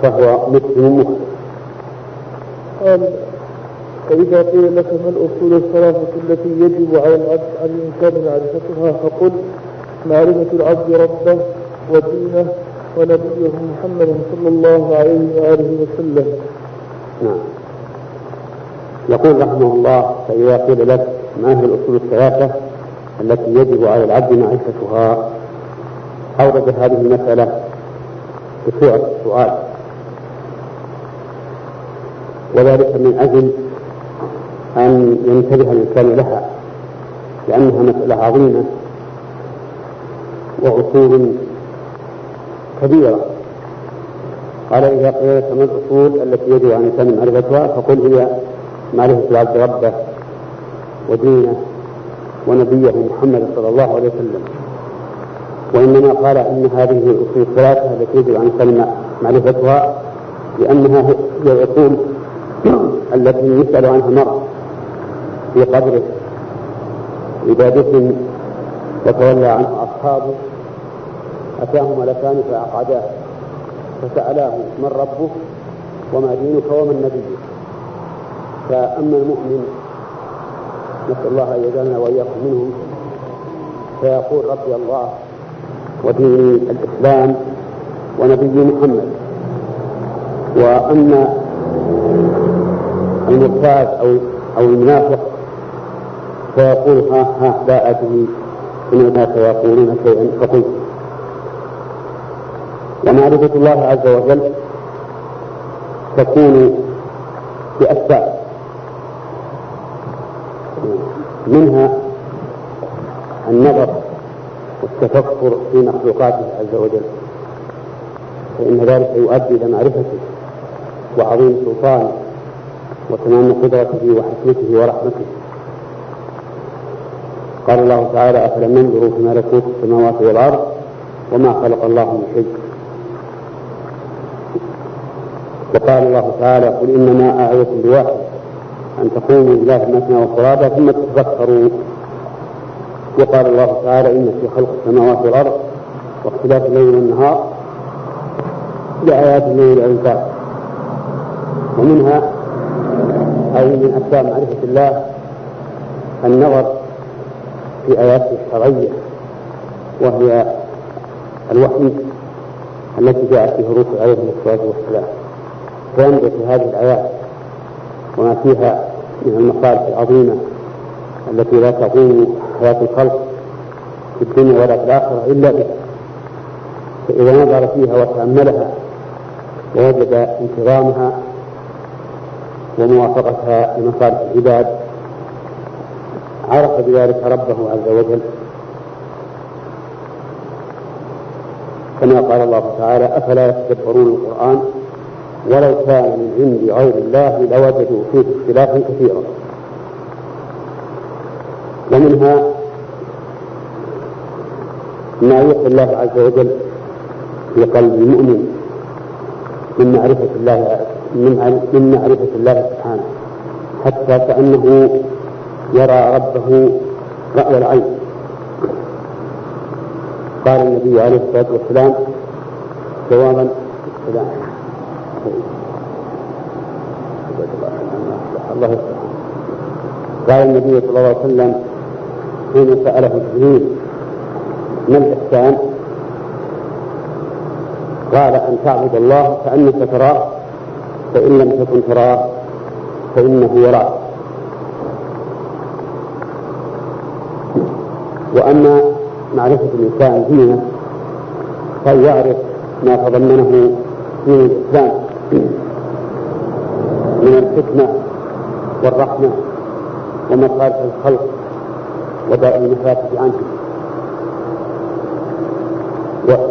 فهو مسلم مخلص فإذا قيل لك ما الأصول الثلاثة التي يجب على العبد على الإنسان معرفتها فقل معرفة العبد ربه ودينه ونبيه محمد صلى الله عليه وآله وسلم. نعم. يقول رحمه الله فإذا قيل لك ما هي الأصول الثلاثة التي يجب على العبد معرفتها أورد هذه المسألة بصيغة السؤال. وذلك من أجل أن ينتبه الإنسان لها لأنها مسألة عظيمة وأصول كبيرة. قال إذا قيل لك ما الأصول التي يجب على الإنسان معرفتها فقل هي معرفة العبد ربه ودينه ونبيه محمد صلى الله عليه وسلم. وإنما قال إن هذه الأصول الثلاثة التي يجب على الإنسان معرفتها لأنها هي الأصول التي يسأل عنها المرء. في قبره دفن وتولى عنه أصحابه أتاه ملكان فأقعداه فسألاه من ربك وما دينك ومن نبيك. فأما المؤمن نسأل الله أن يجعلنا وإياكم منهم. فيقول ربي الله وديني الإسلام ونبي محمد. وأما المرتاد أو أو المنافق فيقول ها ها لا أدري إن الناس يقولون شيئا. فقلت ومعرفة الله عز وجل تكون بأسباب منها النظر والتفكر في مخلوقاته عز وجل فإن ذلك يؤدي إلى معرفته وعظيم سلطانه وتمام قدرته وحكمته ورحمته. قال الله تعالى أفلم ينظروا في ملكوت السماوات والأرض وما خلق الله من شيء؟ وقال الله تعالى قل إنما أعظكم بواحد أن تقوموا لله مثنى وفرادى ثم تتذكروا وقال الله تعالى إن في خلق السماوات والأرض واختلاف الليل والنهار لآيات الألباب ومنها أي من أسباب معرفة الله النظر في آياته الشرعية وهي الوحي التي جاءت في حروف عليه الصلاة والسلام. فينظر في هذه الآيات وما فيها من المصالح العظيمة التي لا تقوم حياة الخلق في الدنيا ولا في الآخرة إلا بها. فإذا نظر فيها وتأملها ووجد انتظامها وموافقتها لمصالح العباد عرف بذلك ربه عز وجل. كما قال الله تعالى أفلا يتدبرون القرآن؟ ولو كان من عند غير الله لوجدوا فيه اختلافا كثيرا. ومنها ما يوحي الله عز وجل في قلب المؤمن من معرفة الله من معرفة الله سبحانه حتى كأنه يرى ربه رأي العين. قال النبي عليه الصلاة والسلام السلام. الله. قال النبي صلى الله عليه وسلم حين سأله جبريل ما الإحسان؟ قال أن تعبد الله كأنك تراه فإن لم تكن تراه فإنه يراك. وأما معرفة الإنسان دينه فأن يعرف ما تضمنه دين الإسلام من الحكمة والرحمة ومصالح الخلق وداء المفاسد عنه.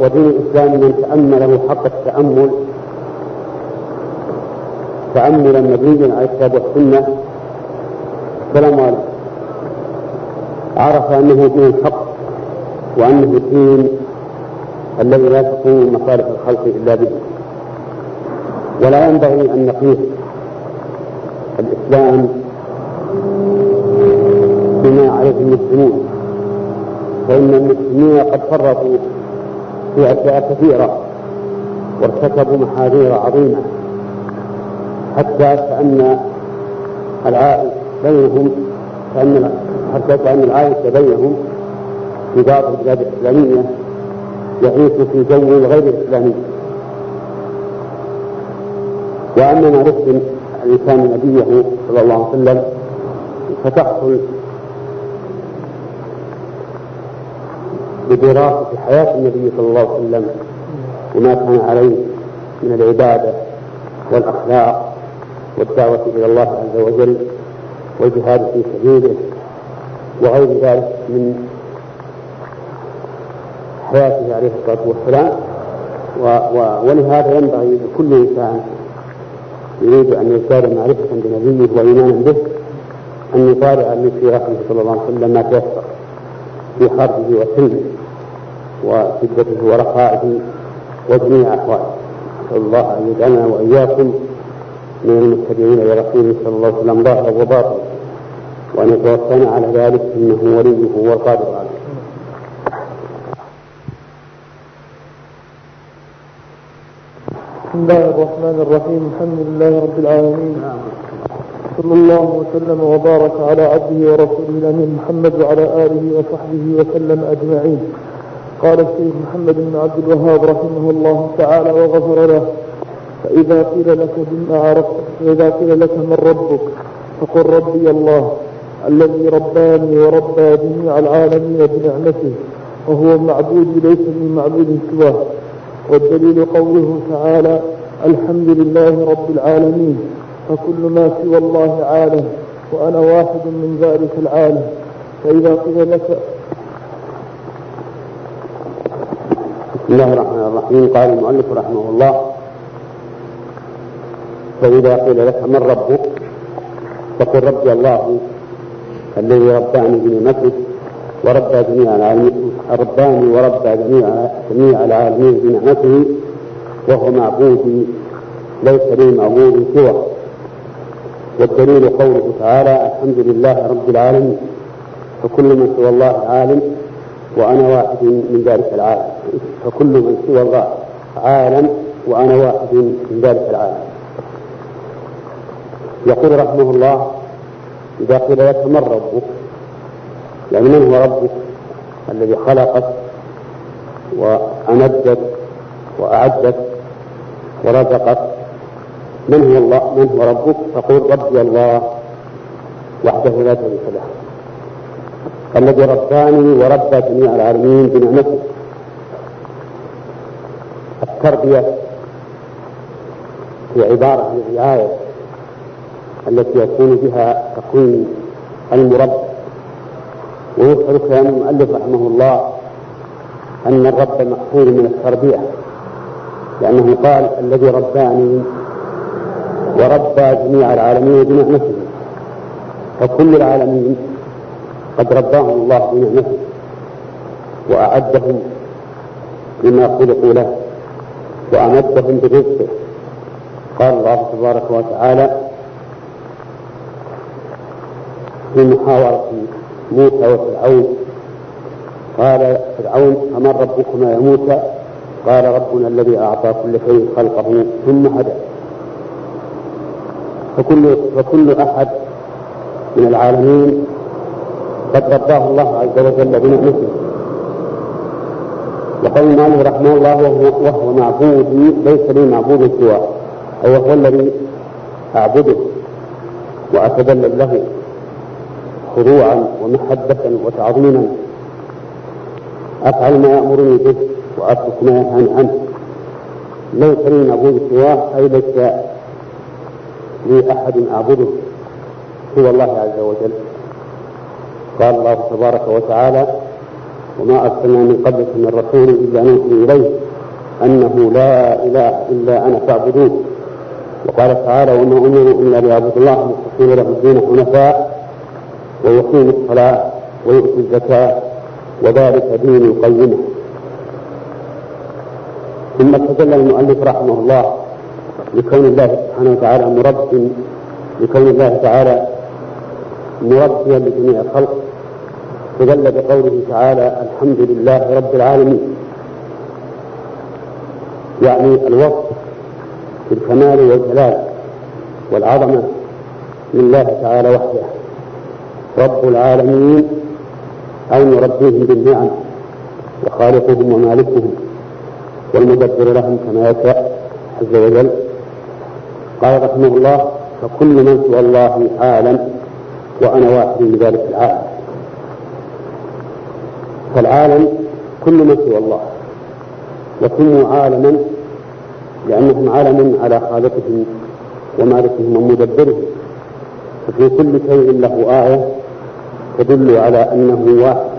ودين الإسلام من تأمله حق التأمل تأملا نبيا على الكتاب والسنة السلام عليكم. عرف أنه دين الحق وأنه الدين الذي لا تقوم مصالح الخلق إلا به. ولا ينبغي أن نقيس الإسلام بما عليه المسلمون فإن المسلمين قد فرطوا في أشياء كثيرة وارتكبوا محاذير عظيمة حتى كأن العائش بينهم كأن حتى كأن العائش بينهم في بعض البلاد الإسلامية يعيش في جو غير إسلامي وأما معرفة الإنسان نبيه صلى الله عليه وسلم فتحصل بدراسة حياة النبي صلى الله عليه وسلم وما كان عليه من العبادة والأخلاق والدعوة إلى الله عز وجل والجهاد في سبيله. وغير ذلك من حياته عليه الصلاة والسلام. و و ولهذا ينبغي لكل إنسان يريد أن يزداد معرفة بنبيه وإيمانا به أن يطالع من سيرته صلى الله عليه وسلم ما تيسر في حربه وسلمه وشدته ورخائه وجميع أحواله. نسأل الله أن يجعلنا وإياكم من المتبعين لرسوله صلى الله عليه وسلم ظاهرا وباطنا. وأن يتوفانا على ذلك إنه وليه والقادر عليه. بسم الله الرحمن الرحيم. الحمد لله رب العالمين. صلى الله وسلم وبارك على عبده ورسوله الأمين محمد وعلى آله وصحبه وسلم أجمعين. قال الشيخ محمد بن عبد الوهاب رحمه الله تعالى وغفر له فإذا قيل لك بما عرفت فإذا قيل لك من ربك فقل ربي الله. الذي رباني وربى جميع العالمين بنعمته وهو معبود ليس من معبود سواه. والدليل قوله تعالى الحمد لله رب العالمين فكل ما سوى الله عالم وأنا واحد من ذلك العالم. فإذا قيل لك بسم الله الرحمن الرحيم. قال المؤلف رحمه الله فإذا قيل لك من ربك فقل ربي الله. الذي رباني بنعمته وربى جميع العالمين رباني وربى جميع جميع العالمين بنعمته وهو معبودي ليس لي معبود سوى والدليل قوله تعالى الحمد لله رب العالمين فكل من سوى الله عالم وأنا واحد من ذلك العالم. فكل من سوى الله عالم وأنا واحد من ذلك العالم. يقول رحمه الله إذا قيل لك من ربك؟ يعني من هو ربك؟ الذي خلقك وأمدك وأعدك ورزقك. من هو الله؟ من هو ربك؟ فقل ربي الله وحده لا شريك له. الذي رباني وربى جميع العالمين بنعمته. التربية هي عبارة عن الرعاية التي يكون بها تكوين المربى. ويذكر كلام المؤلف رحمه الله أن الرب مأخوذ من التربية لأنه قال الذي رباني وربى جميع العالمين بنعمته فكل العالمين قد رباهم الله بنعمته وأعدهم لما خلقوا له وأمدهم برزقه. قال الله تبارك وتعالى في محاورة موسى وفرعون. قال فرعون فمن ربكما يا موسى؟ قال ربنا الذي أعطى كل شيء خلقه ثم هدى. فكل فكل أحد من العالمين قد رباه الله عز وجل بنعمته. وقال المؤلف رحمه الله وهو, وهو ليس لي معبود سواه. أي وهو الذي أعبده وأتذلل له. خضوعا ومحبة وتعظيما. أفعل ما يأمرني به وأترك ما ينهاني عنه. لي معبود سواه أي ليس لي أحد أعبده سوى الله عز وجل. قال الله تبارك وتعالى وما أرسلنا من قبلك من رسول إلا نوحي إليه أنه لا إله إلا أنا فاعبدون وقال تعالى وما أمروا إلا ليعبدوا الله مخلصين له الدين حنفاء. ويقيموا الصلاة ويؤتوا الزكاة وذلك دين القيمة ثم استدل المؤلف رحمه الله لكون الله سبحانه وتعالى مرب لكون الله تعالى مربيا لجميع الخلق. استدل بقوله تعالى الحمد لله رب العالمين يعني الوصف بالكمال والجلال والعظمة لله تعالى وحده. رب العالمين أي مربيهم بالنعم وخالقهم ومالكهم والمدبر لهم كما يشاء عز وجل. قال رحمه الله فكل من سوى الله عالم وأنا واحد من ذلك العالم. فالعالم كل من سوى الله وسموا عالما لأنهم عالم على خالقهم ومالكهم ومدبرهم ففي كل شيء له آية تدل على أنه واحد.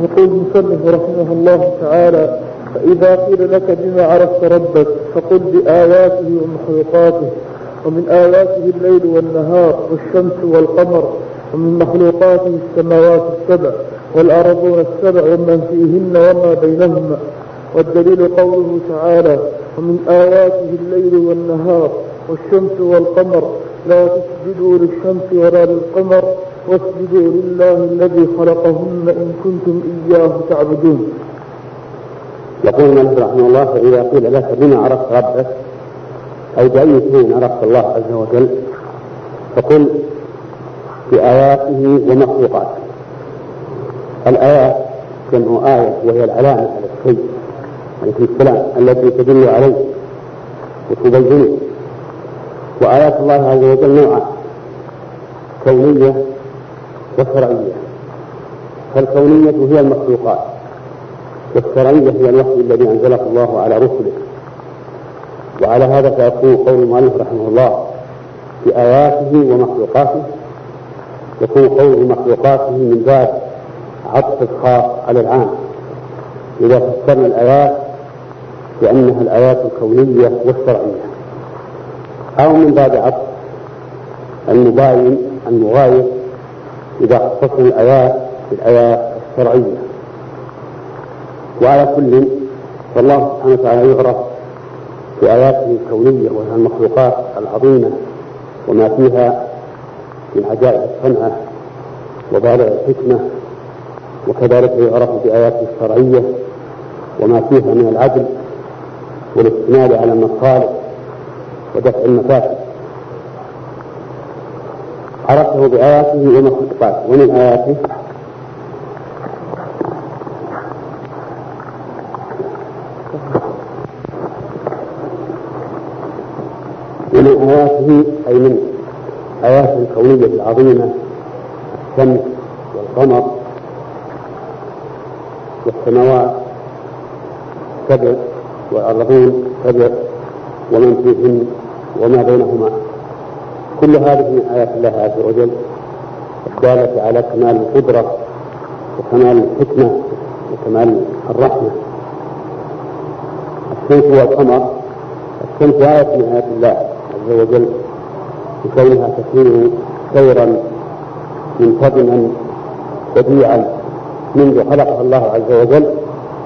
يقول المصنف رحمه الله تعالى فإذا قيل لك بما عرفت ربك فقل بآياته ومخلوقاته ومن آياته الليل والنهار والشمس والقمر ومن مخلوقاته السماوات السبع والأرضون السبع ومن فيهن وما بينهما. والدليل قوله تعالى ومن آياته الليل والنهار والشمس والقمر لا تسجدوا للشمس ولا للقمر واسجدوا لله الذي خلقهن إن كنتم إياه تعبدون. يقول الملك رحمه الله فإذا قيل لك بما عرفت ربك أي بأي شيء عرفت الله عز وجل فقل بآياته ومخلوقاته. الآيات جمع آية وهي العلامة على الشيء عليكم السلام التي تدل عليه وتبينه. وآيات الله عز وجل نوعان كونية وشرعية. فالكونية هي المخلوقات والشرعية هي الوحي الذي أنزله الله على رسله. وعلى هذا فيكون قول المؤلف رحمه الله في آياته ومخلوقاته يكون قول مخلوقاته من باب عطف الخاص على العام. إذا فسرنا الآيات بأنها الآيات الكونية والشرعية. أو من باب عطف المباين المغاير إذا خصصنا الآيات بالآيات الشرعية. وعلى كل والله سبحانه وتعالى يعرف بآياته الكونية وهي المخلوقات العظيمة وما فيها من عجائب الصنعة وبالغ الحكمة وكذلك يعرف بآياته الشرعية وما فيها من العدل والاستناد على المصالح ودفع المفاسد. عرفته بآياته ومخلوقاته ومن آياته؟ ومن آياته أي من آياته الكونية العظيمة الشمس والقمر والسماوات سبع والأرضين سبع ومن فيهن وما بينهما. كل هذه من آيات الله عز وجل الدالة على كمال القدرة وكمال الحكمة وكمال الرحمة. الشمس والقمر الشمس آية من آيات الله عز وجل بكونها تسير سيرا منتظما بديعا منذ خلقها الله عز وجل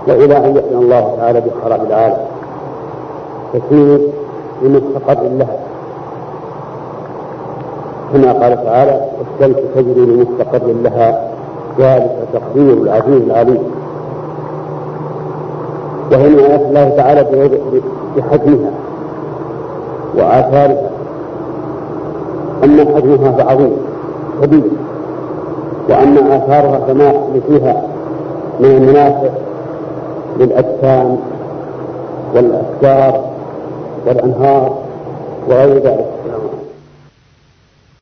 وإلى أن يأتي الله تعالى بخراب العالم. تسير لمستقر لها كما قال تعالى والشمس تجري لمستقر لها ذلك تقدير العزيز العليم. من آيات الله تعالى بحجمها وآثارها. أما حجمها فعظيم كبير. وأما آثارها فما فيها من المنافع للأجسام والأشجار والأنهار وغير ذلك.